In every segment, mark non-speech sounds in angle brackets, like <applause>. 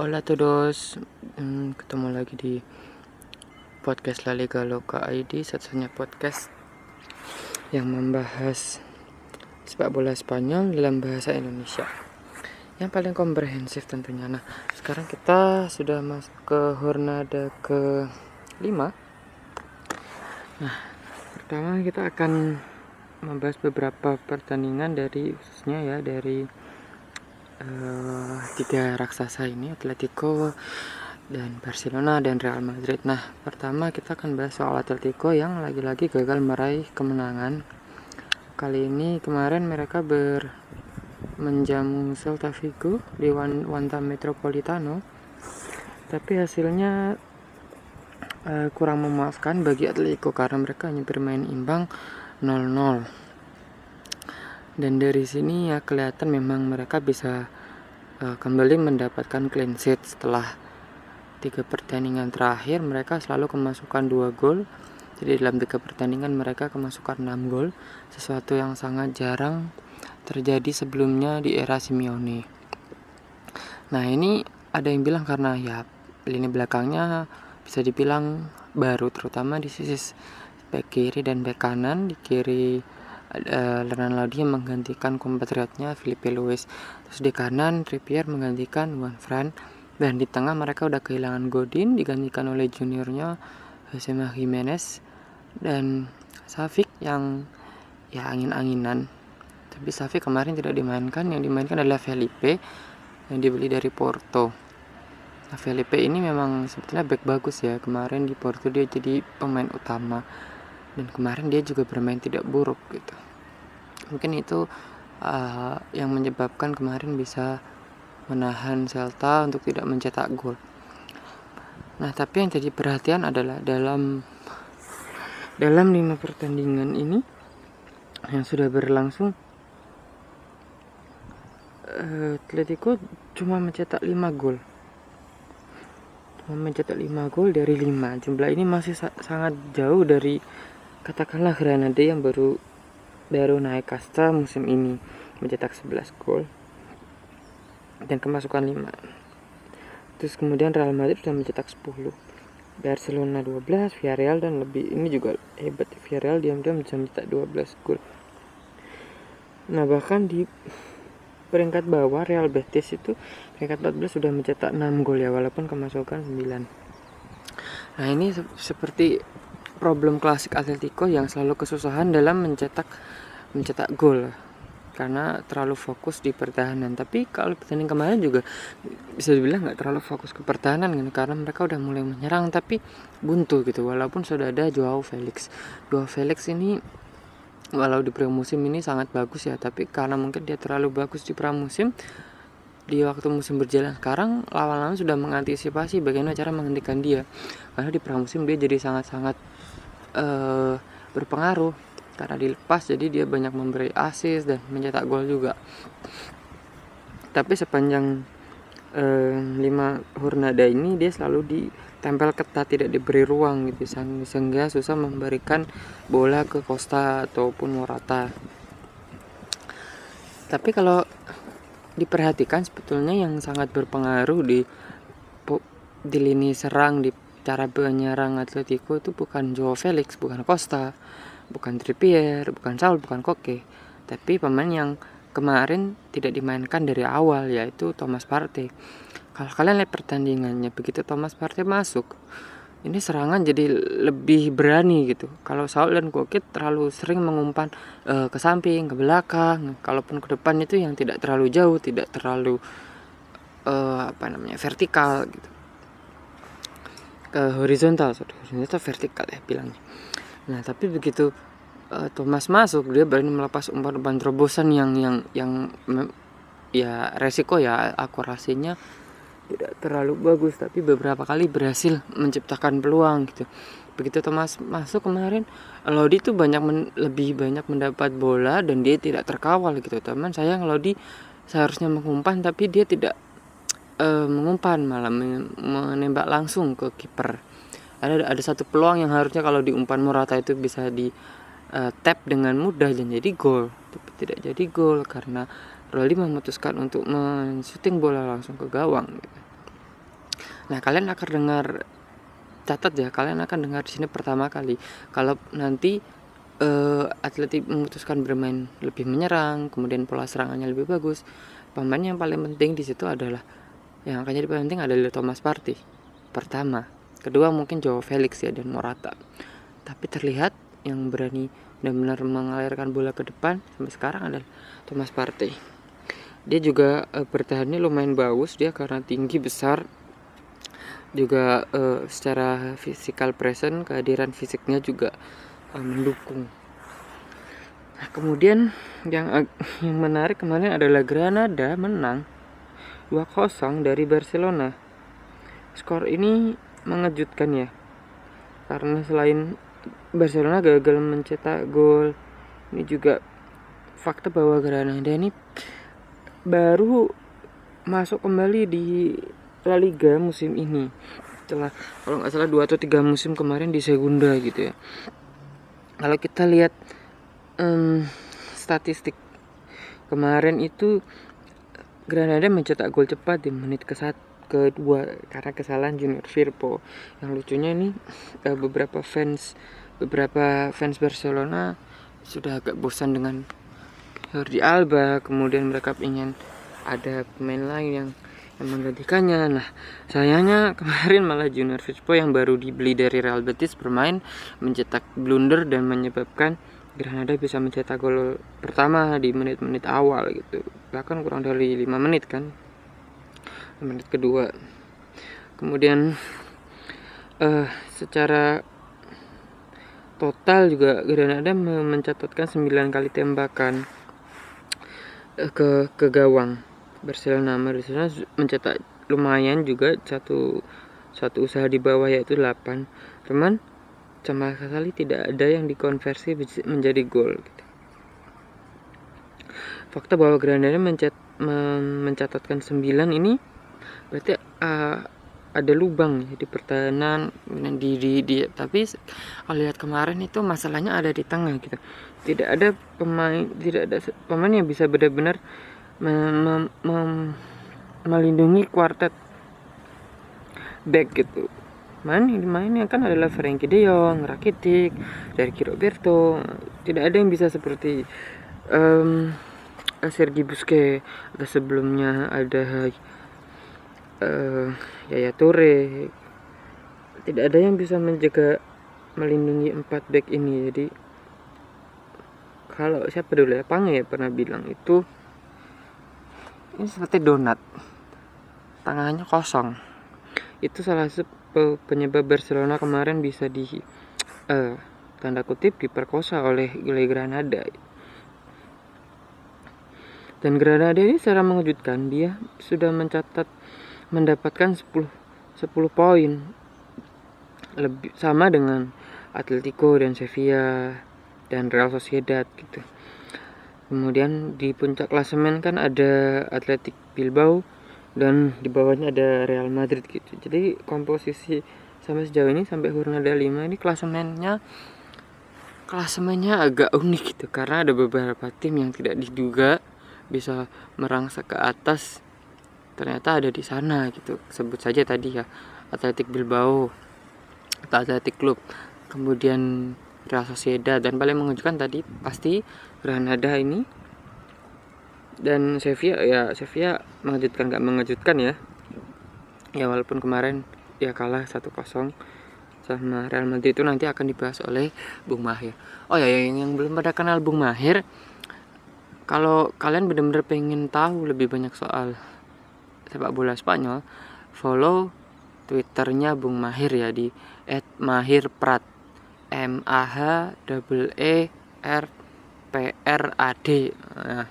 Hola todos, hmm, ketemu lagi di podcast La Liga Loka ID, satu-satunya podcast yang membahas sepak bola Spanyol dalam bahasa Indonesia. Yang paling komprehensif tentunya. Nah, sekarang kita sudah masuk ke Hornada ke 5. Nah, pertama kita akan membahas beberapa pertandingan dari khususnya ya dari uh, tiga raksasa ini Atletico dan Barcelona dan Real Madrid. Nah, pertama kita akan bahas soal Atletico yang lagi-lagi gagal meraih kemenangan. Kali ini kemarin mereka ber menjamu Celta Vigo di Wanda Metropolitano. Tapi hasilnya uh, kurang memuaskan bagi Atletico karena mereka hanya bermain imbang 0-0 dan dari sini ya kelihatan memang mereka bisa uh, kembali mendapatkan clean sheet. Setelah tiga pertandingan terakhir mereka selalu kemasukan dua gol. Jadi dalam tiga pertandingan mereka kemasukan 6 gol sesuatu yang sangat jarang terjadi sebelumnya di era Simeone. Nah ini ada yang bilang karena ya lini belakangnya bisa dibilang baru terutama di sisi back kiri dan back kanan. Di kiri uh, Lenan Laudi yang menggantikan kompatriotnya Filipe Luis. Terus di kanan Trippier menggantikan Juan Fran. Dan di tengah mereka udah kehilangan Godin digantikan oleh juniornya Josema Jimenez dan Safik yang ya angin-anginan. Tapi Safik kemarin tidak dimainkan yang dimainkan adalah Felipe yang dibeli dari Porto. Nah Felipe ini memang sebetulnya back bagus ya. Kemarin di Porto dia jadi pemain utama dan kemarin dia juga bermain tidak buruk gitu. Mungkin itu uh, yang menyebabkan kemarin bisa menahan Celta untuk tidak mencetak gol. Nah tapi yang jadi perhatian adalah dalam dalam lima pertandingan ini yang sudah berlangsung uh, Atletico cuma mencetak 5 gol. Cuma mencetak 5 gol dari 5 jumlah ini masih sa sangat jauh dari katakanlah Granada yang baru baru naik kasta musim ini mencetak 11 gol dan kemasukan 5 terus kemudian Real Madrid sudah mencetak 10 Barcelona 12 Villarreal dan lebih ini juga hebat Villarreal diam-diam bisa mencetak 12 gol. Nah bahkan di peringkat bawah Real Betis itu peringkat 14 sudah mencetak 6 gol ya walaupun kemasukan 9 nah ini se seperti problem klasik Atletico yang selalu kesusahan dalam mencetak mencetak gol. Karena terlalu fokus di pertahanan. Tapi kalau pertandingan kemarin juga bisa dibilang nggak terlalu fokus ke pertahanan kan? Karena mereka udah mulai menyerang tapi buntu gitu. Walaupun sudah ada Joao Felix. Joao Felix ini walau di pramusim ini sangat bagus ya. Tapi karena mungkin dia terlalu bagus di pramusim di waktu musim berjalan sekarang lawan-lawan sudah mengantisipasi bagaimana cara menghentikan dia. Karena di pramusim dia jadi sangat-sangat uh, berpengaruh. Karena dilepas jadi dia banyak memberi assist dan mencetak gol juga. Tapi sepanjang uh, lima hurnada ini dia selalu ditempel ketat tidak diberi ruang gitu. Sehingga susah memberikan bola ke Costa ataupun Morata. Tapi kalau diperhatikan sebetulnya yang sangat berpengaruh di di lini serang di cara penyerang Atletico itu bukan Joao Felix, bukan Costa, bukan Trippier, bukan Saul, bukan Koke, tapi pemain yang kemarin tidak dimainkan dari awal yaitu Thomas Partey. Kalau kalian lihat pertandingannya begitu Thomas Partey masuk, ini serangan jadi lebih berani gitu. Kalau Saul dan Koke terlalu sering mengumpan uh, ke samping, ke belakang, kalaupun ke depan itu yang tidak terlalu jauh, tidak terlalu uh, apa namanya vertikal gitu ke horizontal sorry horizontal vertikal ya bilangnya. Nah tapi begitu uh, Thomas masuk dia berani melepas umpan-umpan terobosan yang yang yang ya resiko ya akurasinya tidak terlalu bagus tapi beberapa kali berhasil menciptakan peluang gitu. Begitu Thomas masuk kemarin Lodi tuh banyak men, lebih banyak mendapat bola dan dia tidak terkawal gitu. Teman saya Lodi seharusnya mengumpan tapi dia tidak uh, mengumpan malah menembak langsung ke kiper ada ada satu peluang yang harusnya kalau diumpan Morata itu bisa di uh, tap dengan mudah dan jadi gol tapi tidak jadi gol karena Rolly memutuskan untuk men bola langsung ke gawang gitu. Nah, kalian akan dengar catat ya, kalian akan dengar di sini pertama kali kalau nanti uh, Atletik memutuskan bermain lebih menyerang, kemudian pola serangannya lebih bagus. Pemain yang paling penting di situ adalah yang akan jadi penting adalah Thomas Partey. Pertama, kedua mungkin Joao Felix ya dan Morata. Tapi terlihat yang berani benar-benar mengalirkan bola ke depan sampai sekarang adalah Thomas Partey. Dia juga uh, bertahannya lumayan bagus dia karena tinggi besar juga uh, secara physical present kehadiran fisiknya juga uh, mendukung nah, kemudian yang <laughs> yang menarik kemarin adalah Granada menang 2-0 dari Barcelona. Skor ini mengejutkan ya karena selain Barcelona gagal mencetak gol ini juga fakta bahwa Granada ini baru masuk kembali di La Liga musim ini. Setelah kalau nggak salah dua atau tiga musim kemarin di Segunda gitu ya. Kalau kita lihat um, statistik kemarin itu Granada mencetak gol cepat di menit ke satu kedua karena kesalahan Junior Firpo yang lucunya ini uh, <laughs> beberapa fans beberapa fans Barcelona sudah agak bosan dengan Jordi Alba kemudian mereka ingin ada pemain lain yang yang menggantikannya. Nah, sayangnya <laughs> kemarin malah Junior Firpo yang baru dibeli dari Real Betis bermain mencetak blunder dan menyebabkan Granada bisa mencetak gol pertama di menit-menit awal gitu. Bahkan kurang dari 5 menit kan. Menit kedua. Kemudian uh, secara total juga Granada mencatatkan 9 kali tembakan uh, ke ke gawang Barcelona Barcelona mencetak lumayan juga satu satu usaha di bawah yaitu 8 teman sama sekali tidak ada yang dikonversi menjadi gol gitu. fakta bahwa Granada mencet, mencatatkan 9 ini berarti uh, ada lubang ya, di pertahanan di, di, di tapi kalau lihat kemarin itu masalahnya ada di tengah gitu tidak ada pemain tidak ada pemain yang bisa benar-benar melindungi kuartet back gitu main main yang kan adalah Frankie De Jong, Rakitic, dari Roberto tidak ada yang bisa seperti um, Sergi Busquets. Atau sebelumnya ada uh, Yaya Toure. Tidak ada yang bisa menjaga melindungi empat back ini. Jadi kalau siapa dulu ya? Pange ya pernah bilang itu. Ini seperti donat. Tangannya kosong. Itu salah satu penyebab Barcelona kemarin bisa di uh, tanda kutip diperkosa oleh oleh Granada. Dan Granada ini secara mengejutkan dia sudah mencatat mendapatkan 10 10 poin. Lebih sama dengan Atletico dan Sevilla dan Real Sociedad gitu. Kemudian di puncak klasemen kan ada Atletik Bilbao dan di bawahnya ada Real Madrid gitu. Jadi komposisi sampai sejauh ini sampai ada 5 ini klasemennya klasemennya agak unik gitu. Karena ada beberapa tim yang tidak diduga bisa merangsek ke atas. Ternyata ada di sana gitu. Sebut saja tadi ya Atletik Bilbao atau Atletik Club. Kemudian Real Sociedad. Dan paling mengejutkan tadi pasti Granada ini dan Sevilla ya Sevilla mengejutkan nggak mengejutkan ya. Ya walaupun kemarin ya kalah 1-0 sama Real Madrid itu nanti akan dibahas oleh Bung Mahir. Oh ya yang, yang belum pada kenal Bung Mahir kalau kalian benar-benar pengen tahu lebih banyak soal sepak bola Spanyol follow twitternya Bung Mahir ya di @mahirprat. M A H E R P R A D. Nah,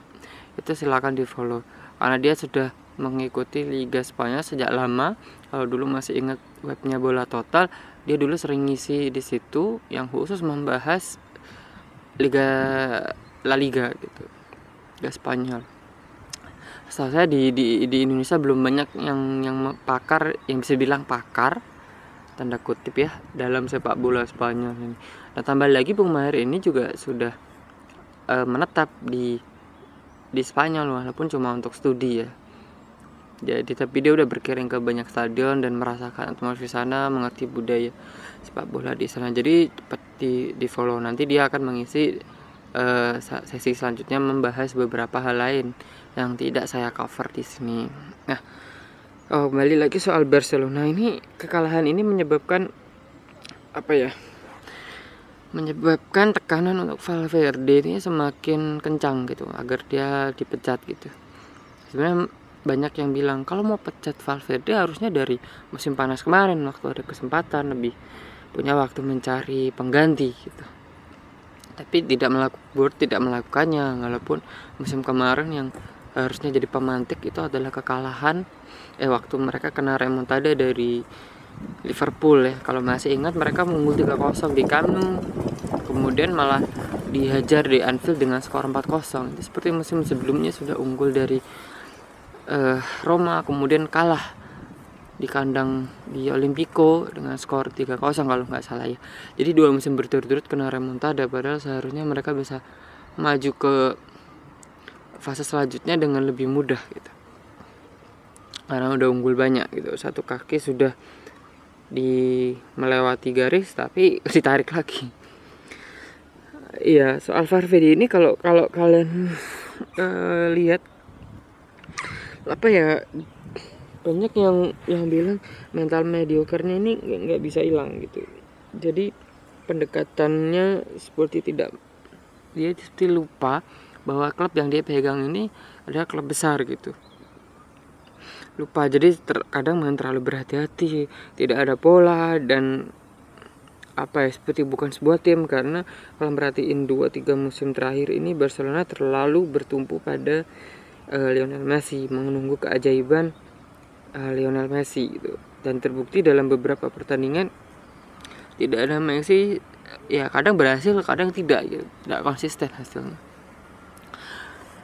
itu silakan di follow karena dia sudah mengikuti Liga Spanyol sejak lama. Kalau dulu masih ingat webnya bola total dia dulu sering ngisi di situ yang khusus membahas Liga La Liga gitu. Liga Spanyol. Setahu saya di, di di Indonesia belum banyak yang yang pakar yang bisa bilang pakar tanda kutip ya dalam sepak bola Spanyol ini. Nah tambah lagi Bung Mahir ini juga sudah uh, menetap di di Spanyol walaupun cuma untuk studi ya. Jadi tapi dia udah berkirim ke banyak stadion dan merasakan atmosfer sana mengerti budaya sepak bola di sana. Jadi cepat di, di follow nanti dia akan mengisi uh, sesi selanjutnya membahas beberapa hal lain yang tidak saya cover di sini. Nah oh, kembali lagi soal Barcelona. Ini kekalahan ini menyebabkan apa ya menyebabkan tekanan untuk Valverde ini semakin kencang gitu agar dia dipecat gitu. Sebenarnya banyak yang bilang kalau mau pecat Valverde harusnya dari musim panas kemarin waktu ada kesempatan lebih punya waktu mencari pengganti gitu. Tapi tidak melakukan tidak melakukannya walaupun musim kemarin yang harusnya jadi pemantik itu adalah kekalahan eh waktu mereka kena remontada dari Liverpool ya. Kalau masih ingat mereka mengunggul 3-0 di Camp kemudian malah dihajar di Anfield dengan skor 4-0 itu seperti musim sebelumnya sudah unggul dari uh, Roma kemudian kalah di kandang di Olimpico dengan skor 3-0 kalau nggak salah ya. Jadi dua musim berturut-turut kena remontada padahal seharusnya mereka bisa maju ke fase selanjutnya dengan lebih mudah gitu. Karena udah unggul banyak gitu. Satu kaki sudah di melewati garis tapi <laughs> ditarik lagi. Iya soal Farfedi ini kalau kalau kalian uh, lihat apa ya banyak yang yang bilang mental mediocre-nya ini nggak bisa hilang gitu. Jadi pendekatannya seperti tidak dia seperti lupa bahwa klub yang dia pegang ini adalah klub besar gitu lupa jadi terkadang main terlalu berhati-hati. Tidak ada pola dan apa ya seperti bukan sebuah tim. Karena kalau merhatiin dua tiga musim terakhir ini Barcelona terlalu bertumpu pada uh, Lionel Messi menunggu keajaiban uh, Lionel Messi gitu. Dan terbukti dalam beberapa pertandingan tidak ada Messi ya kadang berhasil kadang tidak gitu. Tidak konsisten hasilnya.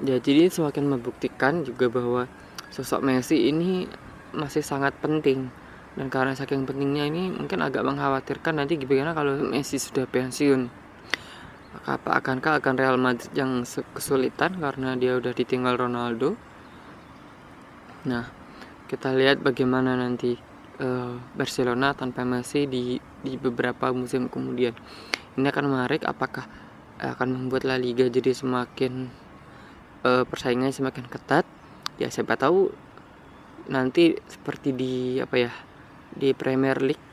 Ya jadi semakin membuktikan juga bahwa sosok Messi ini masih sangat penting. Dan karena saking pentingnya ini mungkin agak mengkhawatirkan nanti gimana kalau Messi sudah pensiun. Apa akankah akan Real Madrid yang kesulitan karena dia udah ditinggal Ronaldo? Nah kita lihat bagaimana nanti uh, Barcelona tanpa Messi di di beberapa musim kemudian. Ini akan menarik apakah akan membuat La Liga jadi semakin uh, persaingannya semakin ketat ya siapa tahu nanti seperti di apa ya di Premier League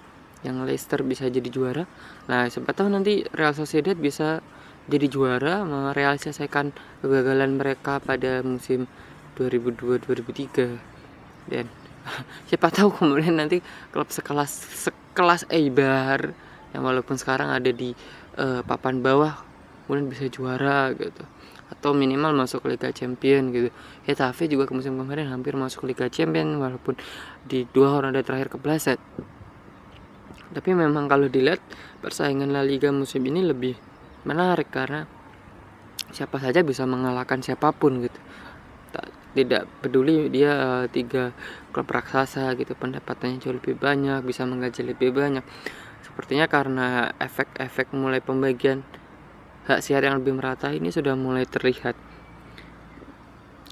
yang Leicester bisa jadi juara. Nah siapa tahu nanti Real Sociedad bisa jadi juara merealisasikan kegagalan mereka pada musim 2002-2003 dan <laughs> siapa tahu kemudian nanti klub sekelas sekelas Eibar yang walaupun sekarang ada di uh, papan bawah kemudian bisa juara gitu atau minimal masuk Liga Champion gitu. Hetafe juga ke musim kemarin hampir masuk Liga Champion walaupun di dua ronde terakhir kepleset. Tapi memang kalau dilihat persaingan La Liga musim ini lebih menarik karena siapa saja bisa mengalahkan siapa pun gitu. Tidak peduli dia uh, tiga klub raksasa gitu pendapatannya jauh lebih banyak, bisa menggaji lebih banyak. Sepertinya karena efek-efek mulai pembagian hak siar yang lebih merata ini sudah mulai terlihat.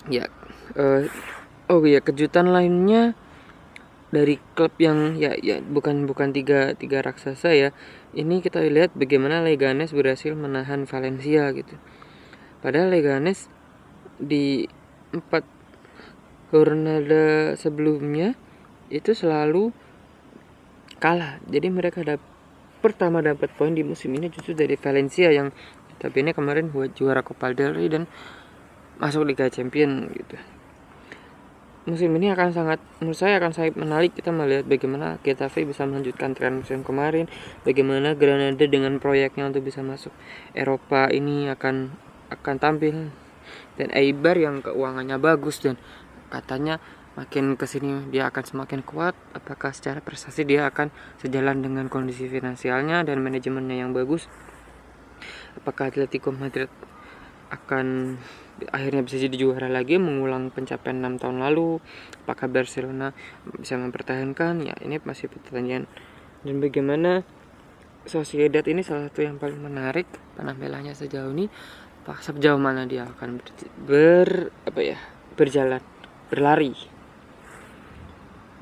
Ya uh, oh ya kejutan lainnya dari klub yang ya ya bukan bukan tiga tiga raksasa ya. Ini kita lihat bagaimana Leganes berhasil menahan Valencia gitu. Padahal Leganes di empat Hornada sebelumnya itu selalu kalah. Jadi mereka dapat pertama dapat poin di musim ini justru dari Valencia yang tapi ini kemarin buat juara Copa del Rey dan masuk Liga Champion gitu. Musim ini akan sangat menurut saya akan sangat menarik kita melihat bagaimana Getafe bisa melanjutkan tren musim kemarin bagaimana Granada dengan proyeknya untuk bisa masuk Eropa ini akan akan tampil. Dan Eibar yang keuangannya bagus dan katanya makin ke sini dia akan semakin kuat apakah secara prestasi dia akan sejalan dengan kondisi finansialnya dan manajemennya yang bagus apakah Atletico Madrid akan akhirnya bisa jadi juara lagi mengulang pencapaian 6 tahun lalu? Apakah Barcelona bisa mempertahankan? Ya ini masih pertanyaan. Dan bagaimana Sociedad ini salah satu yang paling menarik penampilannya sejauh ini? Sejauh mana dia akan ber, ber apa ya berjalan berlari?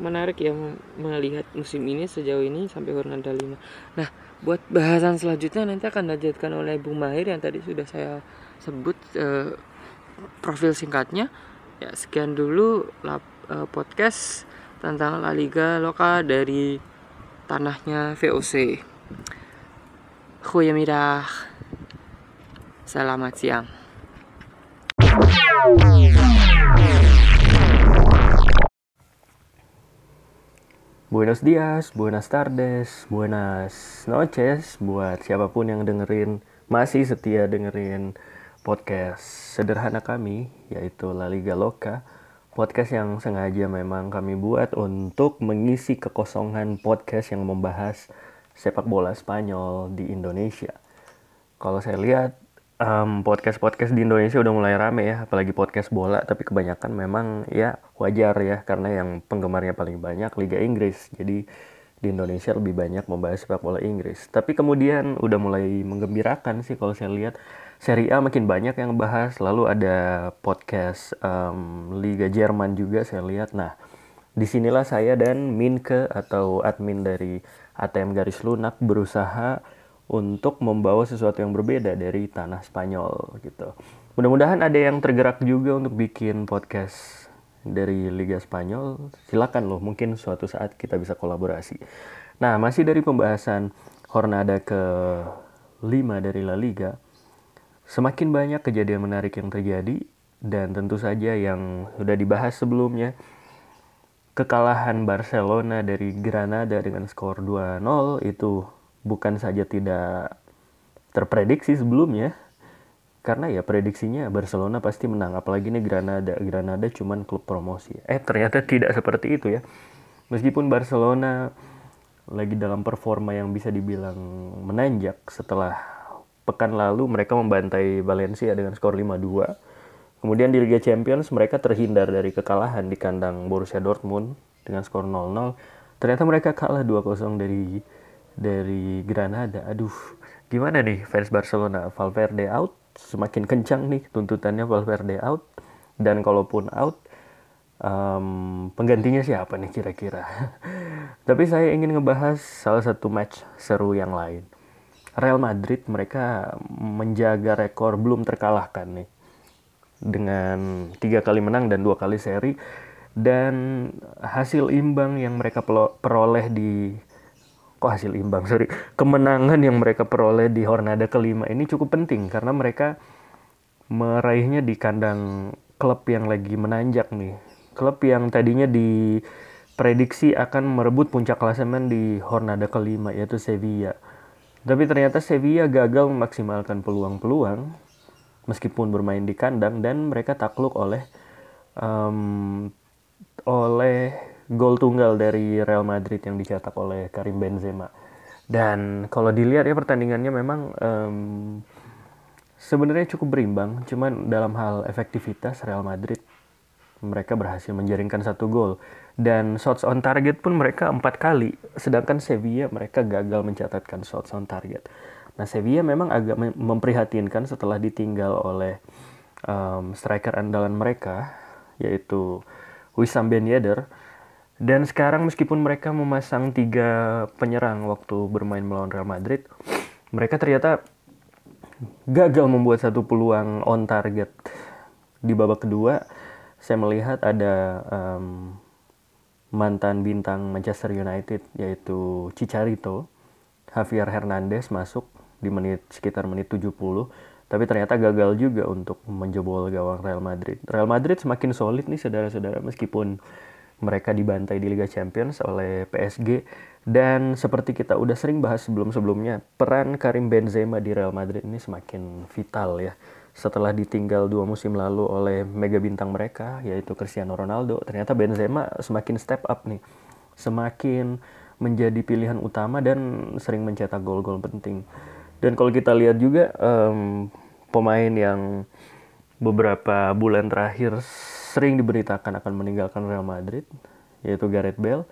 Menarik ya melihat musim ini sejauh ini sampai Ronaldo 5 nah buat bahasan selanjutnya nanti akan dilanjutkan oleh Bung Mahir yang tadi sudah saya sebut uh, profil singkatnya. Ya sekian dulu lap, uh, podcast tentang La Liga Loka dari tanahnya VOC Goedemiddag. Selamat siang Buenos dias, buenas tardes, buenas noches buat siapa pun yang dengerin masih setia dengerin podcast sederhana kami yaitu La Liga Loka. Podcast yang sengaja memang kami buat untuk mengisi kekosongan podcast yang membahas sepak bola Spanyol di Indonesia. Kalau saya lihat um, podcast-podcast di Indonesia udah mulai rame ya, apalagi podcast bola, tapi kebanyakan memang ya wajar ya, karena yang penggemarnya paling banyak Liga Inggris. Jadi di Indonesia lebih banyak membahas sepak bola Inggris. Tapi kemudian udah mulai menggembirakan sih kalau saya lihat Serie A makin banyak yang bahas, lalu ada podcast um, Liga Jerman juga saya lihat. Nah, di sinilah saya dan Minke atau admin dari ATM Garis Lunak berusaha untuk membawa sesuatu yang berbeda dari tanah Spanyol gitu. Mudah-mudahan ada yang tergerak juga untuk bikin podcast dari Liga Spanyol. Silakan loh, mungkin suatu saat kita bisa kolaborasi. Nah, masih dari pembahasan Hornada ke 5 dari La Liga. Semakin banyak kejadian menarik yang terjadi dan tentu saja yang sudah dibahas sebelumnya kekalahan Barcelona dari Granada dengan skor 2-0 itu bukan saja tidak terprediksi sebelumnya karena ya prediksinya Barcelona pasti menang apalagi nih Granada. Granada cuman klub promosi. Eh ternyata tidak seperti itu ya. Meskipun Barcelona lagi dalam performa yang bisa dibilang menanjak setelah pekan lalu mereka membantai Valencia dengan skor 5-2 kemudian di Liga Champions mereka terhindar dari kekalahan di kandang Borussia Dortmund dengan skor 0-0 ternyata mereka kalah 2-0 dari dari Granada. Aduh, gimana nih fans Barcelona? Valverde out, semakin kencang nih tuntutannya Valverde out. Dan kalaupun out, um, penggantinya siapa nih kira-kira? <laughs> Tapi saya ingin ngebahas salah satu match seru yang lain. Real Madrid mereka menjaga rekor belum terkalahkan nih dengan tiga kali menang dan dua kali seri dan hasil imbang yang mereka peroleh di kok hasil imbang. Sorry. Kemenangan yang mereka peroleh di Hornada kelima ini cukup penting karena mereka meraihnya di kandang klub yang lagi menanjak nih. Klub yang tadinya diprediksi akan merebut puncak klasemen di Hornada kelima yaitu Sevilla. Tapi ternyata Sevilla gagal memaksimalkan peluang-peluang meskipun bermain di kandang dan mereka takluk oleh um, oleh gol tunggal dari Real Madrid yang dicetak oleh Karim Benzema. Dan kalau dilihat ya pertandingannya memang um, sebenarnya cukup berimbang, cuman dalam hal efektivitas Real Madrid mereka berhasil menjaringkan satu gol dan shots on target pun mereka empat kali, sedangkan Sevilla mereka gagal mencatatkan shots on target. Nah Sevilla memang agak memprihatinkan setelah ditinggal oleh um, striker andalan mereka yaitu Wissam Ben Yedder dan sekarang meskipun mereka memasang tiga penyerang waktu bermain melawan Real Madrid, mereka ternyata gagal membuat satu peluang on target. Di babak kedua, saya melihat ada um, mantan bintang Manchester United yaitu Chicharito, Javier Hernandez masuk di menit sekitar menit 70 tapi ternyata gagal juga untuk menjebol gawang Real Madrid. Real Madrid semakin solid nih saudara-saudara meskipun mereka dibantai di Liga Champions oleh PSG dan seperti kita udah sering bahas sebelum-sebelumnya peran Karim Benzema di Real Madrid ini semakin vital ya. Setelah ditinggal dua musim lalu oleh mega bintang mereka yaitu Cristiano Ronaldo ternyata Benzema semakin step up nih. Semakin menjadi pilihan utama dan sering mencetak gol-gol penting. Dan kalau kita lihat juga um, pemain yang beberapa bulan terakhir sering diberitakan akan meninggalkan Real Madrid yaitu Gareth Bale.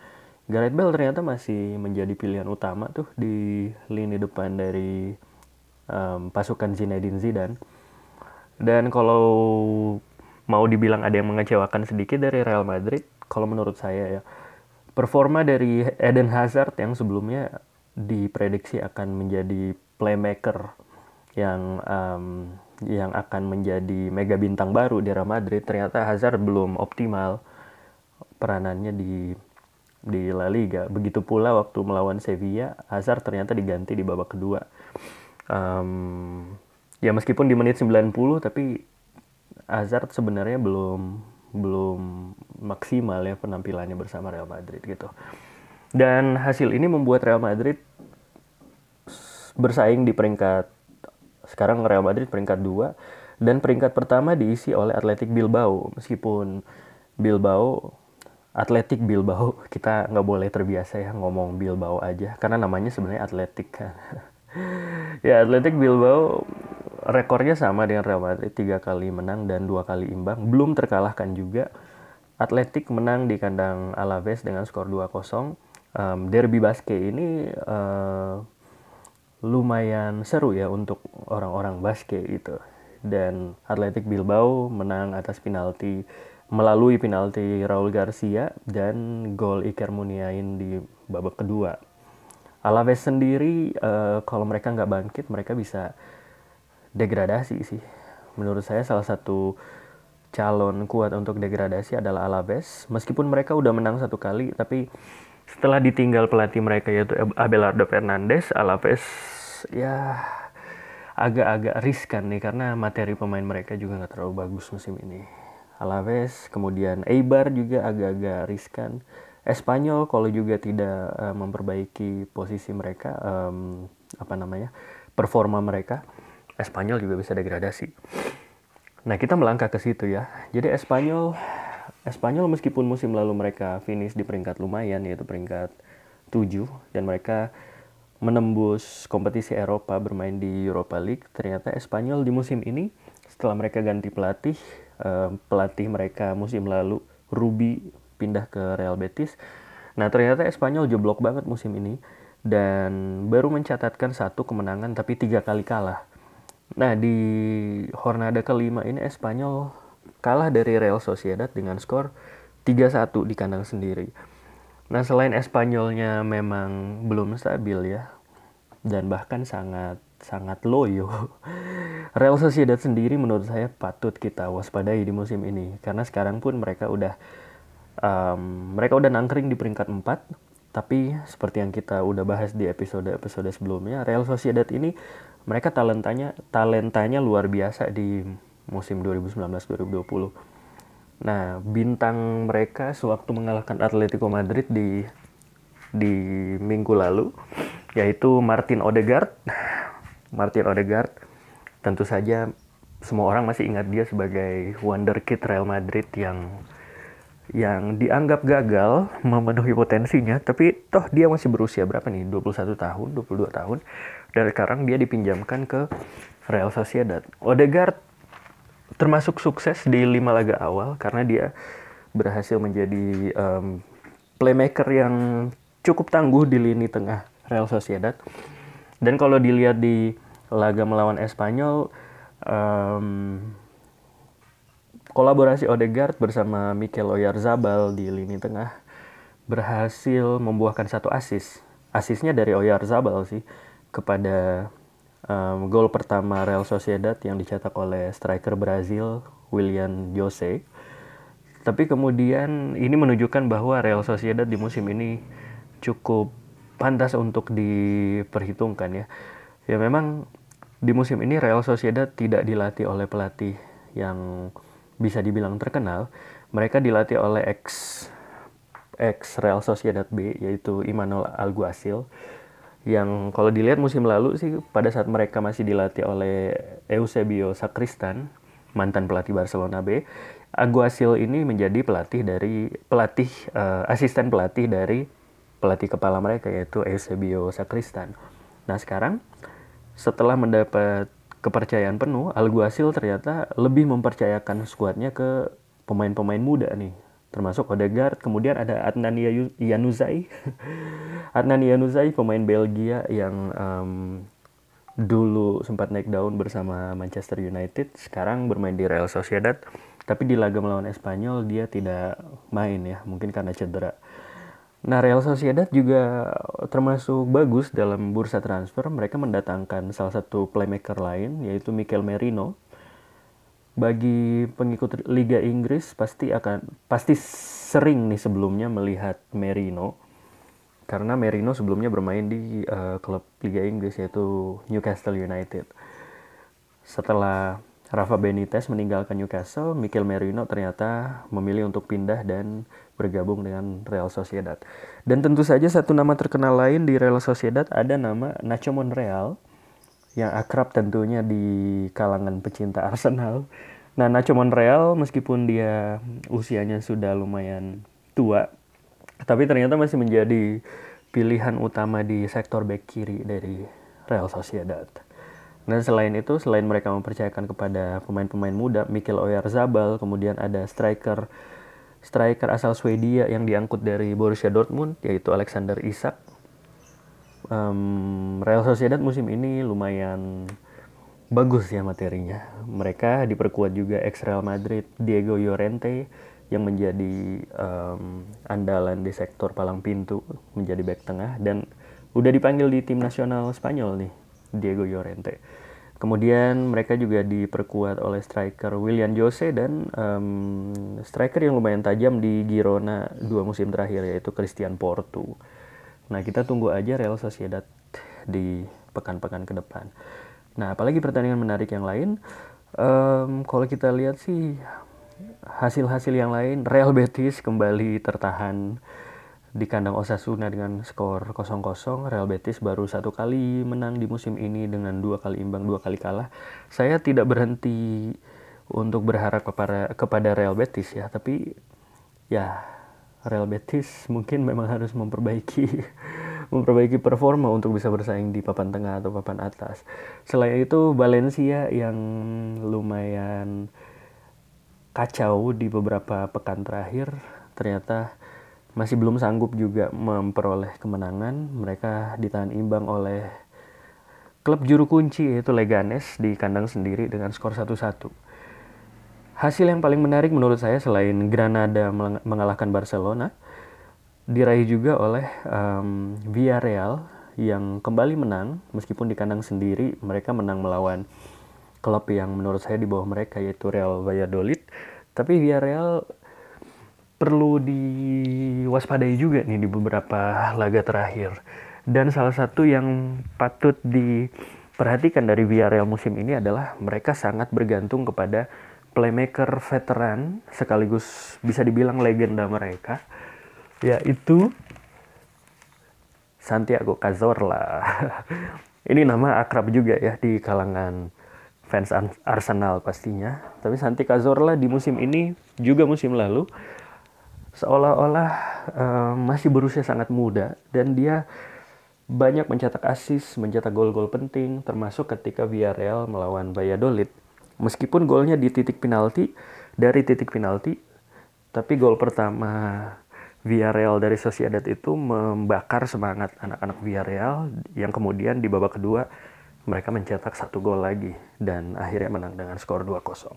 Gareth Bale ternyata masih menjadi pilihan utama tuh di lini depan dari um, pasukan Zinedine Zidane. Dan kalau mau dibilang ada yang mengecewakan sedikit dari Real Madrid, kalau menurut saya ya performa dari Eden Hazard yang sebelumnya diprediksi akan menjadi playmaker yang um, yang akan menjadi mega bintang baru di Real Madrid ternyata Hazard belum optimal peranannya di di La Liga. Begitu pula waktu melawan Sevilla, Hazard ternyata diganti di babak kedua. Um, ya meskipun di menit 90 tapi Hazard sebenarnya belum belum maksimal ya penampilannya bersama Real Madrid gitu. Dan hasil ini membuat Real Madrid bersaing di peringkat sekarang Real Madrid peringkat 2 dan peringkat pertama diisi oleh Athletic Bilbao. Meskipun Bilbao Athletic Bilbao <laughs> kita nggak boleh terbiasa ya ngomong Bilbao aja karena namanya sebenarnya Athletic kan. <laughs> Ya Athletic Bilbao rekornya sama dengan Real Madrid tiga kali menang dan dua kali imbang. Belum terkalahkan juga Atletik menang di kandang Alaves dengan skor 2-0 um, Derby Basque ini uh, lumayan seru ya untuk orang-orang Basque itu dan Atletik Bilbao menang atas penalti melalui penalti Raul Garcia dan gol Iker Muniain di babak kedua. Alaves sendiri uh, kalau mereka nggak bangkit mereka bisa degradasi sih. Menurut saya salah satu calon kuat untuk degradasi adalah Alaves. Meskipun mereka udah menang satu kali, tapi setelah ditinggal pelatih mereka yaitu Abelardo Fernandes, Alaves ya agak-agak riskan nih karena materi pemain mereka juga nggak terlalu bagus musim ini. Alaves, kemudian Eibar juga agak-agak riskan. Espanyol kalau juga tidak uh, memperbaiki posisi mereka, um, apa namanya, performa mereka, Espanyol juga bisa degradasi. Nah, kita melangkah ke situ ya. Jadi Espanyol Espanyol meskipun musim lalu mereka finish di peringkat lumayan yaitu peringkat 7 dan mereka menembus kompetisi Eropa bermain di Europa League, ternyata Espanyol di musim ini setelah mereka ganti pelatih, eh, pelatih mereka musim lalu Ruby pindah ke Real Betis. Nah, ternyata Espanyol jeblok banget musim ini dan baru mencatatkan satu kemenangan tapi tiga kali kalah. Nah, di Hornada kelima ini Espanyol kalah dari Real Sociedad dengan skor 3-1 di kandang sendiri. Nah, selain Espanyolnya memang belum stabil ya, dan bahkan sangat sangat loyo. <laughs> Real Sociedad sendiri menurut saya patut kita waspadai di musim ini karena sekarang pun mereka udah um, mereka udah nangkring di peringkat 4 tapi seperti yang kita udah bahas di episode-episode sebelumnya Real Sociedad ini mereka talentanya talentanya luar biasa di musim 2019-2020. Nah, bintang mereka sewaktu mengalahkan Atletico Madrid di di minggu lalu yaitu Martin Odegaard. <laughs> Martin Odegaard tentu saja semua orang masih ingat dia sebagai wonderkid Real Madrid yang yang dianggap gagal memenuhi potensinya, tapi toh dia masih berusia berapa nih? 21 tahun, 22 tahun. Dan sekarang dia dipinjamkan ke Real Sociedad. Odegaard termasuk sukses di lima laga awal karena dia berhasil menjadi um, playmaker yang cukup tangguh di lini tengah Real Sociedad. Dan kalau dilihat di laga melawan Espanyol, um, kolaborasi Odegaard bersama Mikel Oyarzabal di lini tengah berhasil membuahkan satu asis. Asisnya dari Oyarzabal sih kepada um, gol pertama Real Sociedad yang dicetak oleh striker Brazil William Jose. Tapi kemudian ini menunjukkan bahwa Real Sociedad di musim ini cukup pantas untuk diperhitungkan ya. Ya memang di musim ini Real Sociedad tidak dilatih oleh pelatih yang bisa dibilang terkenal. Mereka dilatih oleh ex ex Real Sociedad B yaitu Immanuel Alguacil yang kalau dilihat musim lalu sih pada saat mereka masih dilatih oleh Eusebio Sakristan mantan pelatih Barcelona B Aguasil ini menjadi pelatih dari pelatih uh, asisten pelatih dari pelatih kepala mereka yaitu Eusebio Sakristan. Nah sekarang setelah mendapat kepercayaan penuh, Alguacil ternyata lebih mempercayakan skuadnya ke pemain-pemain muda nih termasuk Odegaard kemudian ada Adnan Yanuzai <laughs> Adnan Yanuzai pemain Belgia yang um, dulu sempat naik daun bersama Manchester United sekarang bermain di Real Sociedad tapi di laga melawan Espanyol dia tidak main ya mungkin karena cedera Nah, Real Sociedad juga termasuk bagus dalam bursa transfer. Mereka mendatangkan salah satu playmaker lain, yaitu Mikel Merino. Bagi pengikut Liga Inggris pasti akan pasti sering nih sebelumnya melihat Merino karena Merino sebelumnya bermain di uh, klub Liga Inggris yaitu Newcastle United. Setelah Rafa Benitez meninggalkan Newcastle, Mikel Merino ternyata memilih untuk pindah dan bergabung dengan Real Sociedad. Dan tentu saja satu nama terkenal lain di Real Sociedad ada nama Nacho Monreal yang akrab tentunya di kalangan pecinta Arsenal. Nah, Nacho Monreal meskipun dia usianya sudah lumayan tua, tapi ternyata masih menjadi pilihan utama di sektor back kiri dari Real Sociedad. Dan selain itu, selain mereka mempercayakan kepada pemain-pemain muda, Mikel Oyarzabal, kemudian ada striker striker asal Swedia yang diangkut dari Borussia Dortmund, yaitu Alexander Isak. Um, Real Sociedad musim ini lumayan bagus ya materinya. Mereka diperkuat juga ex Real Madrid Diego Llorente yang menjadi um, andalan di sektor palang pintu menjadi back tengah dan udah dipanggil di tim nasional Spanyol nih Diego Llorente. Kemudian mereka juga diperkuat oleh striker William Jose dan um, striker yang lumayan tajam di Girona dua musim terakhir yaitu Christian Porto. Nah kita tunggu aja Real Sociedad di pekan-pekan ke depan. Nah apalagi pertandingan menarik yang lain, um, kalau kita lihat sih hasil-hasil yang lain Real Betis kembali tertahan di kandang Osasuna dengan skor 0-0. Real Betis baru satu kali menang di musim ini dengan dua kali imbang, dua kali kalah. Saya tidak berhenti untuk berharap kepada kepada Real Betis ya, tapi ya Real Betis mungkin memang harus memperbaiki <laughs> memperbaiki performa untuk bisa bersaing di papan tengah atau papan atas. Selain itu Valencia yang lumayan kacau di beberapa pekan terakhir ternyata masih belum sanggup juga memperoleh kemenangan. Mereka ditahan imbang oleh klub juru kunci yaitu Leganes di kandang sendiri dengan skor 1-1. Hasil yang paling menarik menurut saya selain Granada mengalahkan Barcelona, diraih juga oleh um, Villarreal yang kembali menang meskipun di kandang sendiri mereka menang melawan klub yang menurut saya di bawah mereka yaitu Real Valladolid. Tapi Villarreal perlu diwaspadai juga nih di beberapa laga terakhir. Dan salah satu yang patut diperhatikan dari Villarreal musim ini adalah mereka sangat bergantung kepada playmaker veteran sekaligus bisa dibilang legenda mereka yaitu Santiago Cazorla. <laughs> ini nama akrab juga ya di kalangan fans Arsenal pastinya. Tapi Santi Cazorla di musim ini juga musim lalu seolah-olah uh, masih berusia sangat muda dan dia banyak mencetak asis, mencetak gol-gol penting, termasuk ketika Villarreal melawan Valladolid. Meskipun golnya di titik penalti, dari titik penalti, tapi gol pertama Villarreal dari Sociedad itu membakar semangat anak-anak Villarreal yang kemudian di babak kedua mereka mencetak satu gol lagi dan akhirnya menang dengan skor 2-0.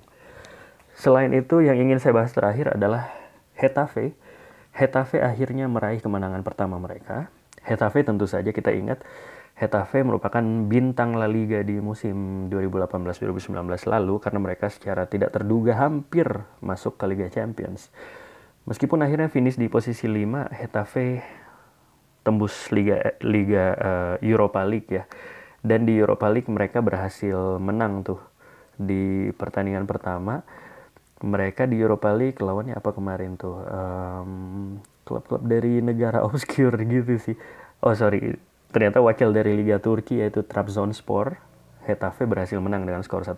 Selain itu yang ingin saya bahas terakhir adalah Hetafe. Hetafe akhirnya meraih kemenangan pertama mereka. Hetafe tentu saja kita ingat Hetafe merupakan bintang La Liga di musim 2018-2019 lalu karena mereka secara tidak terduga hampir masuk ke Liga Champions. Meskipun akhirnya finish di posisi 5, Hetafe tembus Liga Liga uh, Europa League ya. Dan di Europa League mereka berhasil menang tuh di pertandingan pertama mereka di Europa League lawannya apa kemarin tuh um, klub-klub dari negara <laughs> obscure gitu sih oh sorry ternyata wakil dari Liga Turki yaitu Trabzonspor Hetafe berhasil menang dengan skor 1-0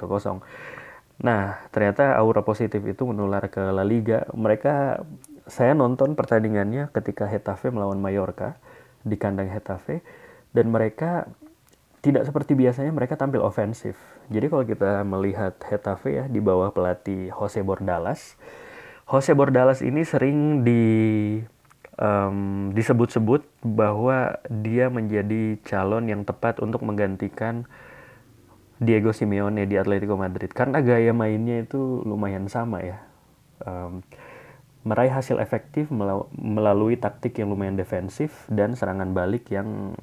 nah ternyata aura positif itu menular ke La Liga mereka saya nonton pertandingannya ketika Hetafe melawan Mallorca di kandang Hetafe dan mereka tidak seperti biasanya mereka tampil ofensif. Jadi kalau kita melihat Hetafe ya di bawah pelatih Jose Bordalas, Jose Bordalas ini sering di um, disebut-sebut bahwa dia menjadi calon yang tepat untuk menggantikan Diego Simeone di Atletico Madrid karena gaya mainnya itu lumayan sama ya. Um, meraih hasil efektif melalui taktik yang lumayan defensif dan serangan balik yang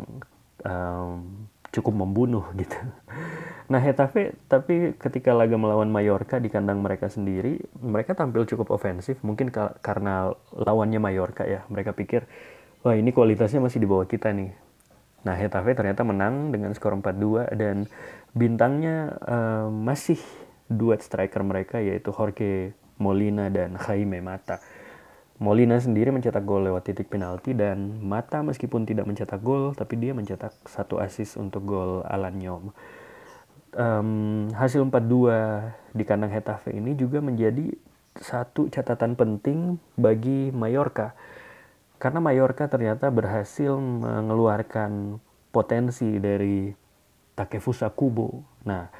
um, cukup membunuh <laughs> gitu. Nah Hetafe tapi ketika laga melawan Mallorca di kandang mereka sendiri, mereka tampil cukup ofensif. Mungkin ka karena lawannya Mallorca ya, mereka pikir wah ini kualitasnya masih di bawah kita nih. Nah Hetafe ternyata menang dengan skor 4-2 dan bintangnya uh, masih duet striker mereka yaitu Jorge Molina dan Jaime Mata. Molina sendiri mencetak gol lewat titik penalti dan Mata meskipun tidak mencetak gol tapi dia mencetak satu assist untuk gol Alan Nyom. Um, hasil 4-2 di kandang Hetafe ini juga menjadi satu catatan penting bagi Mallorca. Karena Mallorca ternyata berhasil mengeluarkan potensi dari Takefusa Kubo. Nah,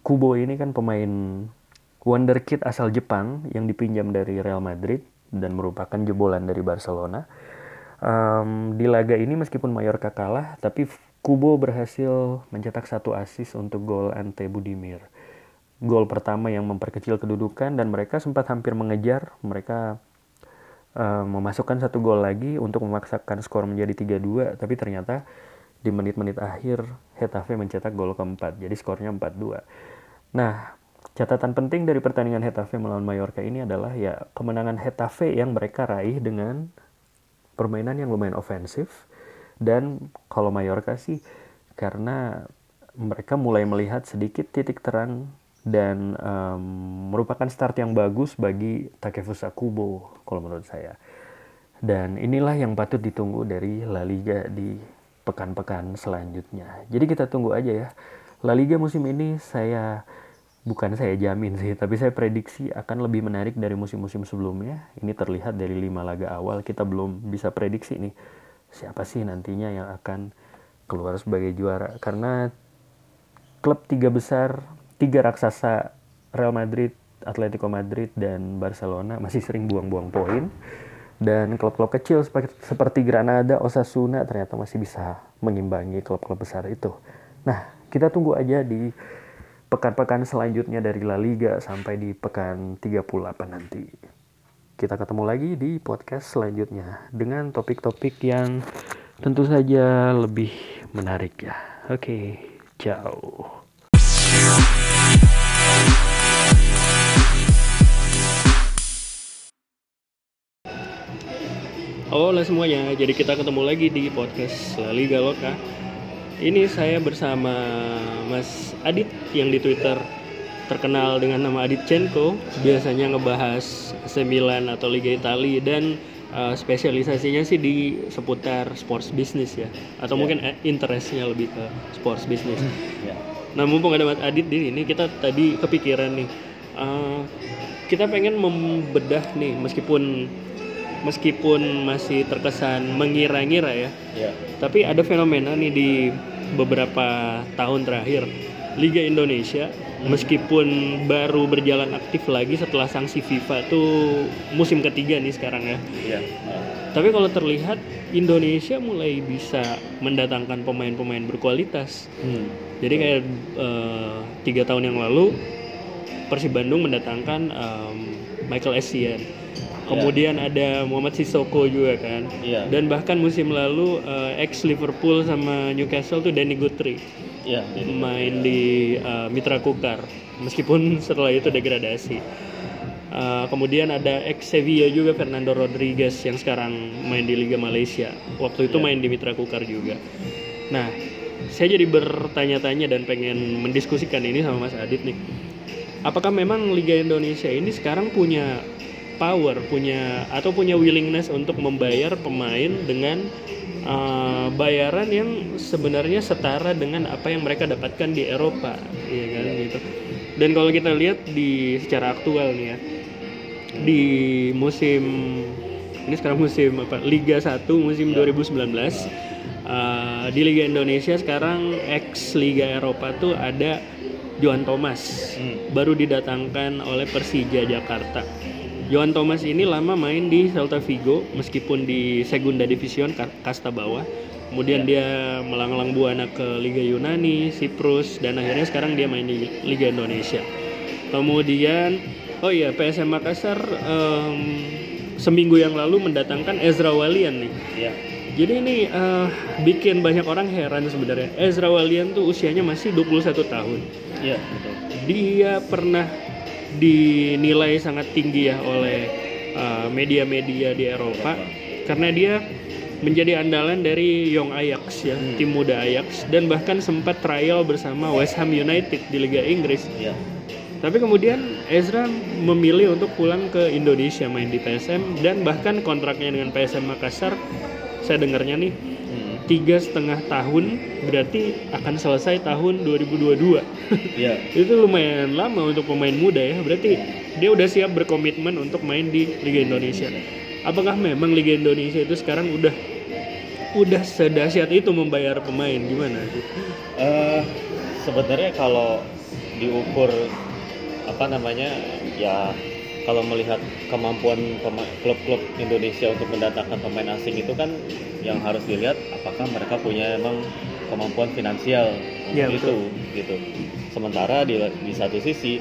Kubo ini kan pemain wonderkid asal Jepang yang dipinjam dari Real Madrid dan merupakan jebolan dari Barcelona. Um, di laga ini meskipun Mallorca kalah, tapi Kubo berhasil mencetak satu asis untuk gol ante Budimir. Gol pertama yang memperkecil kedudukan dan mereka sempat hampir mengejar. Mereka um, memasukkan satu gol lagi untuk memaksakan skor menjadi 3-2, tapi ternyata di menit-menit akhir Hetafe mencetak gol keempat. Jadi skornya 4-2. Nah, Catatan penting dari pertandingan Hetafe melawan Mallorca ini adalah ya kemenangan Hetafe yang mereka raih dengan permainan yang lumayan ofensif dan kalau Mallorca sih karena mereka mulai melihat sedikit titik terang dan um, merupakan start yang bagus bagi Takefusa Kubo kalau menurut saya. Dan inilah yang patut ditunggu dari La Liga di pekan-pekan selanjutnya. Jadi kita tunggu aja ya. La Liga musim ini saya bukan saya jamin sih, tapi saya prediksi akan lebih menarik dari musim-musim sebelumnya. Ini terlihat dari lima laga awal kita belum bisa prediksi nih siapa sih nantinya yang akan keluar sebagai juara karena klub tiga besar, tiga raksasa Real Madrid, Atletico Madrid dan Barcelona masih sering buang-buang poin dan klub-klub kecil seperti Granada, Osasuna ternyata masih bisa mengimbangi klub-klub besar itu. Nah, kita tunggu aja di pekan-pekan selanjutnya dari La Liga sampai di pekan 38 nanti. Kita ketemu lagi di podcast selanjutnya dengan topik-topik yang tentu saja lebih menarik ya. Oke, ciao. Halo semuanya, jadi kita ketemu lagi di podcast La Liga Loka ini saya bersama Mas Adit yang di Twitter terkenal dengan nama Adit Chenko. Biasanya ngebahas sembilan atau Liga Italia dan uh, spesialisasinya sih di seputar sports business ya. Atau yeah. mungkin eh, interestnya lebih ke sports business. yeah. Nah mumpung ada Mas Adit di sini, kita tadi kepikiran nih. Uh, kita pengen membedah nih meskipun meskipun masih terkesan mengira-ngira ya. Yeah. Tapi ada fenomena nih di beberapa tahun terakhir Liga Indonesia meskipun baru berjalan aktif lagi setelah sanksi FIFA tuh musim ketiga nih sekarang ya. Iya. Tapi kalau terlihat Indonesia mulai bisa mendatangkan pemain-pemain berkualitas. Hmm. Jadi kayak uh, tiga tahun yang lalu Persib Bandung mendatangkan um, Michael Essien Kemudian yeah. ada Muhammad Sissoko juga kan. Yeah. Dan bahkan musim lalu uh, ex Liverpool sama Newcastle tuh Danny Guthrie. Yeah, main di uh, Mitra Kukar. Meskipun <laughs> setelah itu degradasi. Uh, kemudian ada ex Sevilla juga Fernando Rodriguez yang sekarang main di Liga Malaysia. Waktu itu yeah. main di Mitra Kukar juga. Nah, saya jadi bertanya-tanya dan pengen mendiskusikan ini sama Mas Adit nih. Apakah memang Liga Indonesia ini sekarang punya power, punya atau punya willingness untuk membayar pemain dengan uh, bayaran yang sebenarnya setara dengan apa yang mereka dapatkan di Eropa, ya kan gitu. Dan kalau kita lihat di secara aktual nih ya, di musim ini sekarang musim apa Liga 1 musim 2019 uh, di Liga Indonesia sekarang ex Liga Eropa tuh ada Johan Thomas hmm. baru didatangkan oleh Persija Jakarta Johan Thomas ini lama main di Celta Vigo meskipun di Segunda Division kasta bawah. Kemudian ya. dia melanglang buana ke Liga Yunani, Siprus dan akhirnya sekarang dia main di Liga Indonesia. Kemudian oh iya PSM Makassar um, seminggu yang lalu mendatangkan Ezra Walian nih. Iya. Jadi ini eh, bikin banyak orang heran sebenarnya. Ezra Walian tuh usianya masih 21 tahun. Iya, betul. Dia pernah dinilai sangat tinggi ya oleh eh, media-media di Eropa karena dia menjadi andalan dari Young Ajax ya, Hmm. tim muda Ajax dan bahkan sempat trial bersama West Ham United di Liga Inggris. Iya. Tapi kemudian Ezra memilih untuk pulang ke Indonesia main di PSM dan bahkan kontraknya dengan PSM Makassar saya dengarnya nih. Tiga setengah tahun berarti akan selesai tahun 2022 Iya. <laughs> itu lumayan lama untuk pemain muda ya. Berarti dia udah siap berkomitmen untuk main di Liga Indonesia. Apakah memang Liga Indonesia itu sekarang udah udah sedahsyat itu membayar pemain? Gimana? Eh, sebenarnya kalau diukur apa namanya ya kalau melihat kemampuan klub-klub Indonesia untuk mendatangkan pemain asing itu kan yang harus dilihat apakah mereka punya emang kemampuan finansial Ya, itu gitu. Sementara di di satu sisi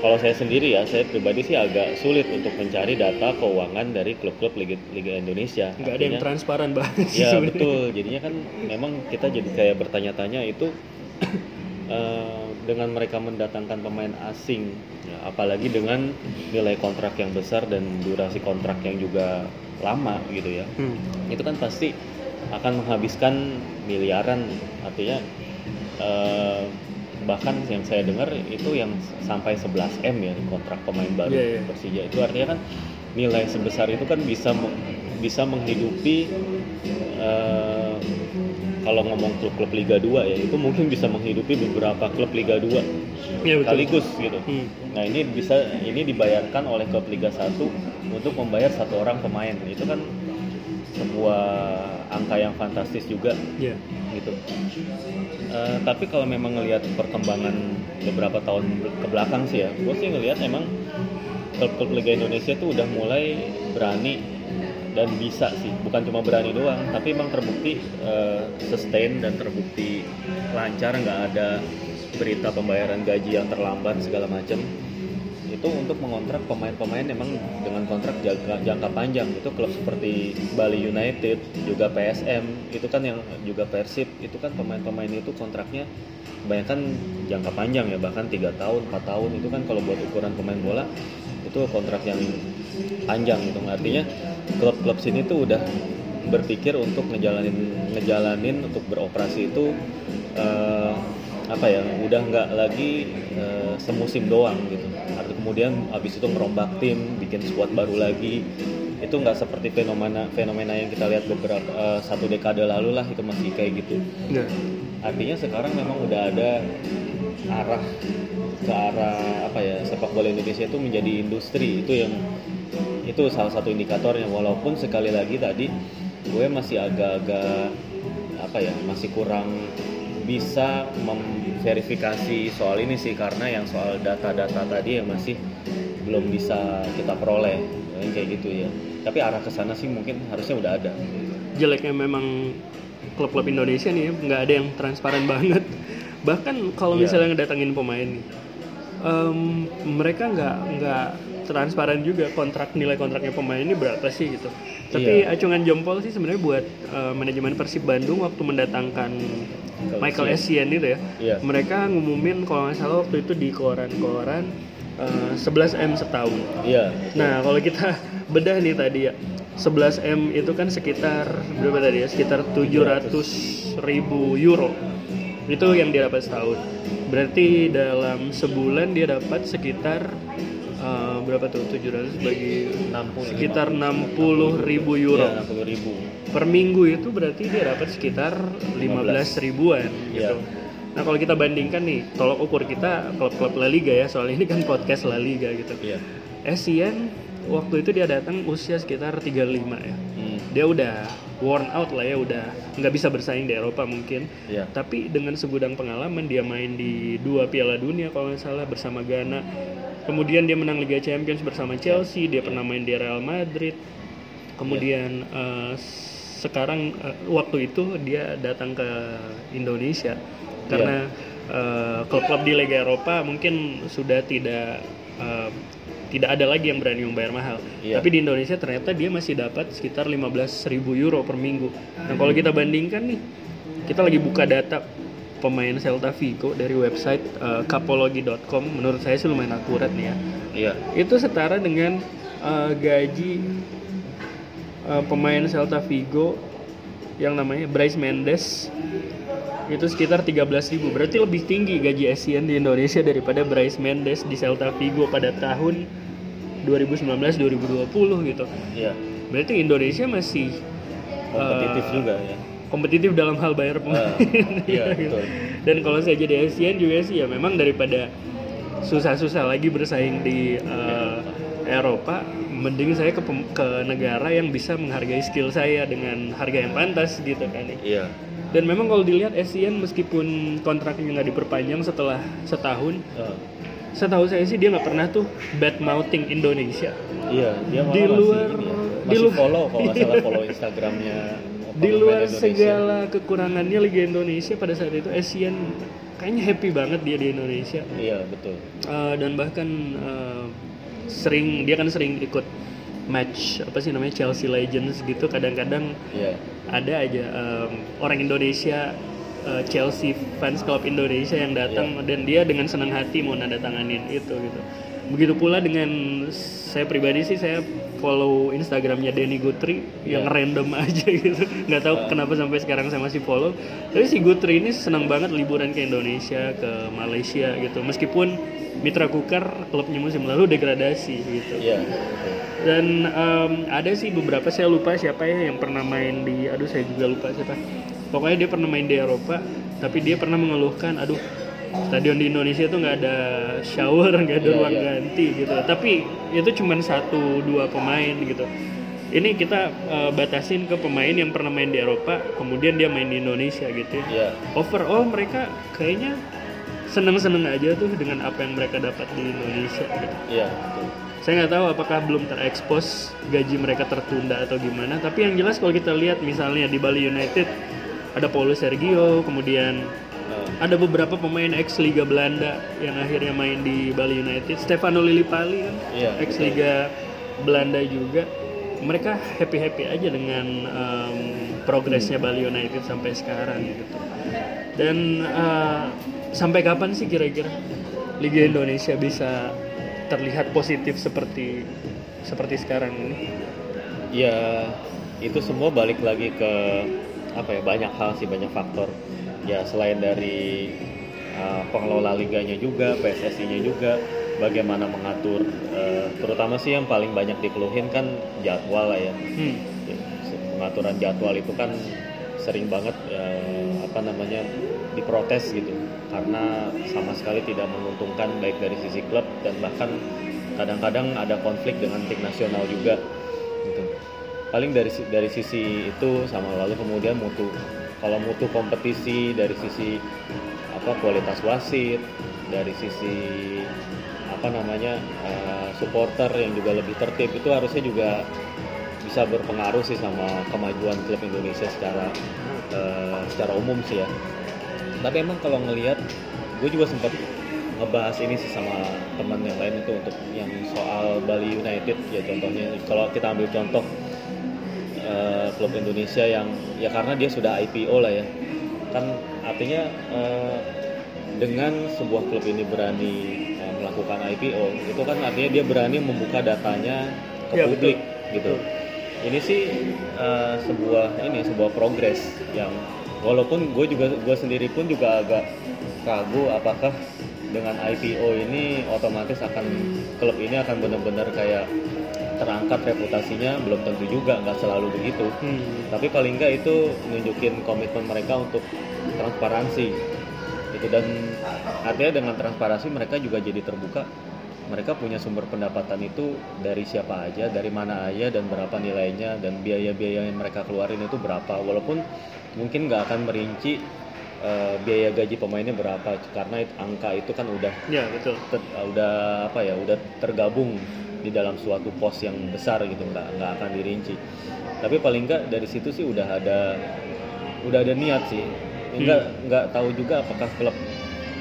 kalau saya sendiri ya saya pribadi sih agak sulit untuk mencari data keuangan dari klub-klub Liga, Liga Indonesia. nggak ada yang Artinya- transparan banget sih <laughs> Ya sebenarnya. betul, jadinya kan memang kita jadi kayak bertanya-tanya itu <clears throat> eh, dengan mereka mendatangkan pemain asing, apalagi dengan nilai kontrak yang besar dan durasi kontrak yang juga lama gitu ya, Hmm. itu kan pasti akan menghabiskan miliaran, artinya eh, bahkan yang saya dengar itu yang sampai 11 m ya kontrak pemain baru Iya, iya. Persija itu artinya kan nilai sebesar itu kan bisa bisa menghidupi eh, kalau ngomong klub-klub Liga 2 ya itu mungkin bisa menghidupi beberapa klub Liga 2 Iya, betul. sekaligus gitu. Hmm. Nah ini bisa ini dibayarkan oleh klub Liga 1 untuk membayar satu orang pemain itu kan sebuah angka yang fantastis juga Iya. gitu. Eh, tapi kalau memang ngelihat perkembangan beberapa tahun ke belakang sih ya, gue sih ngelihat emang klub-klub Liga Indonesia tuh udah mulai berani dan bisa sih, bukan cuma berani doang, tapi emang terbukti eh, sustain dan terbukti lancar, nggak ada berita pembayaran gaji yang terlambat segala macam. Itu untuk mengontrak pemain-pemain emang dengan kontrak jangka, jangka panjang. Itu klub seperti Bali United juga PSM itu kan yang juga Persib. Itu kan pemain-pemain itu kontraknya kebanyakan jangka panjang ya bahkan tiga tahun 4 tahun. Itu kan kalau buat ukuran pemain bola itu kontrak yang panjang gitu. Artinya klub-klub sini tuh udah berpikir untuk ngejalanin ngejalanin untuk beroperasi itu eh, apa ya udah nggak lagi eh, semusim doang gitu. Artinya kemudian habis itu merombak tim bikin squad baru lagi. Itu nggak seperti fenomena fenomena yang kita lihat beberapa eh, satu dekade lalu lah itu masih kayak gitu. Nah, artinya sekarang memang udah ada arah ke arah apa ya sepak bola Indonesia itu menjadi industri. Itu yang itu salah satu indikatornya. Walaupun sekali lagi tadi gue masih agak-agak apa ya masih kurang bisa memverifikasi soal ini sih. Karena yang soal data-data tadi yang masih belum bisa kita peroleh. Kayak gitu ya. Tapi arah ke sana sih mungkin harusnya udah ada. Jeleknya memang klub-klub Indonesia nih ya, nggak ada yang transparan <laughs> banget. Bahkan kalau Iya. misalnya ngedatangin pemain nih em, mereka nggak nggak transparan juga kontrak nilai kontraknya pemain ini berapa sih gitu tapi Iya. acungan jempol sih sebenarnya buat eh, manajemen Persib Bandung waktu mendatangkan Michael Essien itu ya Iya. mereka ngumumin kalau nggak salah waktu itu di koran-koran eh, 11 m setahun iya Nah, kalau kita <laughs> bedah nih tadi ya, 11 M itu kan sekitar berapa tadi ya? Sekitar 700 ribu euro. Itu yang dia dapat setahun. Berarti dalam sebulan dia dapat sekitar eh, berapa tuh 700 bagi 60 sekitar 60 ribu euro. Iya, 60 ribu. Per minggu itu berarti dia dapat sekitar 15 ribuan gitu. Iya. Nah kalau kita bandingkan nih, tolok ukur kita klub-klub La Liga ya, soal ini kan podcast La Liga gitu. Iya. Essien waktu itu dia datang usia sekitar 35 ya. Hmm. Dia udah worn out lah ya, udah nggak bisa bersaing di Eropa mungkin. Iya. Tapi dengan segudang pengalaman dia main di dua Piala Dunia kalau nggak salah bersama Ghana. Kemudian dia menang Liga Champions bersama Chelsea, dia pernah main di Real Madrid. Kemudian eh, sekarang eh, waktu itu dia datang ke Indonesia karena eh, klub-klub di Liga Eropa mungkin sudah tidak eh, tidak ada lagi yang berani membayar mahal. Iya. Tapi di Indonesia ternyata dia masih dapat sekitar 15.000 euro per minggu. Nah kalau kita bandingkan nih, kita lagi buka data pemain Celta Vigo dari website eh, kapologi.com. Menurut saya sih lumayan akurat nih ya. Iya. Itu setara dengan eh, gaji eh, pemain Celta Vigo yang namanya Bryce Mendes itu sekitar 13.000 berarti lebih tinggi gaji ASEAN di Indonesia daripada Bryce Mendes di Celta Vigo pada tahun 2019-2020 gitu Iya. berarti Indonesia masih Kompetitif eh, juga ya. kompetitif dalam hal bayar pemain Ah, iya, <laughs> gitu. betul. dan kalau saya jadi ASEAN juga sih ya memang daripada susah-susah lagi bersaing di eh, Eropa mending saya ke, ke negara yang bisa menghargai skill saya dengan harga yang pantas gitu kan Iya. dan memang kalau dilihat ASEAN meskipun kontraknya nggak diperpanjang setelah setahun Eh, setahu saya sih dia nggak pernah tuh bad mouthing Indonesia iya, dia malah Di masih luar- ini ya, di masih luar- follow kalau nggak salah follow <laughs> Instagramnya di luar segala kekurangannya Liga Indonesia pada saat itu ASEAN kayaknya happy banget dia di Indonesia Iya, betul. Eh, dan bahkan eh, sering dia kan sering ikut match apa sih namanya Chelsea Legends gitu kadang-kadang Iya. ada aja em, orang Indonesia eh, Chelsea fans club Indonesia yang datang dan dia dengan senang hati mau nanda tanganin itu gitu. Begitu pula dengan saya pribadi sih saya follow Instagramnya Denny Gutri yang Iya. random <laughs> aja gitu. Nggak tahu kenapa sampai sekarang saya masih follow. Tapi si Gutri ini senang banget liburan ke Indonesia ke Malaysia gitu. Meskipun Mitra Kukar klubnya musim lalu degradasi gitu. Iya, betul. dan em, ada sih beberapa saya lupa siapa ya yang pernah main di aduh saya juga lupa siapa pokoknya dia pernah main di Eropa tapi dia pernah mengeluhkan aduh stadion di Indonesia tuh nggak ada shower <laughs> nggak ada Iya, ruang iya. ganti gitu tapi itu cuma satu dua pemain gitu ini kita eh, batasin ke pemain yang pernah main di Eropa kemudian dia main di Indonesia gitu ya Iya. overall mereka kayaknya seneng-seneng aja tuh dengan apa yang mereka dapat di Indonesia gitu Iya, betul. saya nggak tahu apakah belum terekspos gaji mereka tertunda atau gimana tapi yang jelas kalau kita lihat misalnya di Bali United ada Paulo Sergio kemudian Eh, ada beberapa pemain ex Liga Belanda yang akhirnya main di Bali United. Stefano Lillipali kan? Iya, ex Liga Belanda juga. Mereka happy happy aja dengan em, progresnya Bali United sampai sekarang gitu. Dan eh, sampai kapan sih kira-kira Liga Indonesia bisa terlihat positif seperti seperti sekarang ini? Ya, itu semua balik lagi ke apa ya banyak hal sih banyak faktor. Ya selain dari uh, pengelola liganya juga, PSSI-nya juga, bagaimana mengatur, uh, terutama sih yang paling banyak dikeluhin kan jadwal lah ya. hmm. Ya, Pengaturan jadwal itu kan sering banget uh, apa namanya diprotes gitu karena sama sekali tidak menguntungkan baik dari sisi klub dan bahkan kadang-kadang ada konflik dengan tim nasional juga. Paling dari dari sisi itu sama lalu kemudian mutu kalau mutu kompetisi dari sisi apa kualitas wasit, dari sisi apa namanya uh, supporter yang juga lebih tertib itu harusnya juga bisa berpengaruh sih sama kemajuan klub Indonesia secara uh, secara umum sih ya. Tapi emang kalau ngelihat, gue juga sempat ngebahas ini sih sama teman yang lain itu untuk yang soal Bali United ya contohnya kalau kita ambil contoh eh, klub Indonesia yang ya karena dia sudah IPO lah ya. Kan artinya eh, dengan sebuah klub ini berani eh, melakukan IPO itu kan artinya dia berani membuka datanya ke Ya, publik gitu. Ini sih eh, sebuah ini sebuah progres yang walaupun gue juga gue sendiri pun juga agak ragu apakah dengan IPO ini otomatis akan klub ini akan benar-benar kayak terangkat reputasinya belum tentu juga nggak selalu begitu. Hmm. tapi paling nggak itu nunjukin komitmen mereka untuk transparansi. Itu dan artinya dengan transparansi mereka juga jadi terbuka. Mereka punya sumber pendapatan itu dari siapa aja dari mana aja dan berapa nilainya dan biaya-biaya yang mereka keluarin itu berapa. Walaupun mungkin nggak akan merinci eh, biaya gaji pemainnya berapa? Karena it- angka itu kan udah ya betul. ter- udah apa ya udah tergabung di dalam suatu pos yang besar gitu nggak nggak akan dirinci. Tapi paling nggak dari situ sih udah ada udah ada niat sih. Nggak nggak tahu juga apakah klub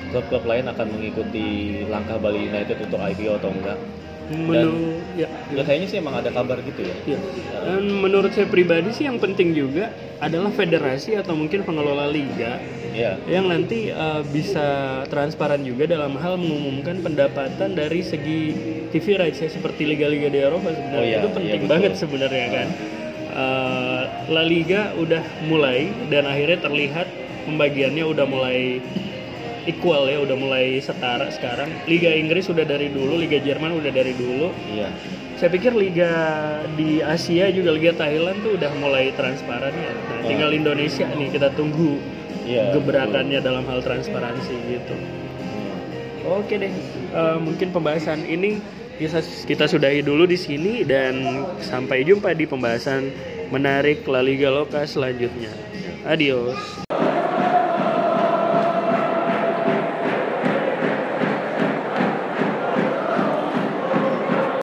klub-klub lain akan mengikuti langkah Bali United untuk IPO atau enggak Menu ya. Ya kayaknya sih emang ada kabar gitu ya. Ya. Dan menurut saya pribadi sih yang penting juga adalah federasi atau mungkin pengelola liga Iya. yang nanti uh, bisa transparan juga dalam hal mengumumkan pendapatan dari segi TV rights ya seperti liga-liga di Eropa sebenarnya Oh iya, itu penting betul. banget sebenarnya kan. Uh, La Liga udah mulai dan akhirnya terlihat pembagiannya udah mulai equal ya, udah mulai setara sekarang. Liga Inggris udah dari dulu, Liga Jerman udah dari dulu. Iya. Saya pikir liga di Asia juga liga Thailand tuh udah mulai transparan ya. Nah, tinggal Indonesia nih kita tunggu Iya, gebrakannya dalam hal transparansi gitu. Oke deh, eh, mungkin pembahasan ini bisa kita sudahi dulu di sini dan sampai jumpa di pembahasan menarik La Liga Loka selanjutnya. Adios.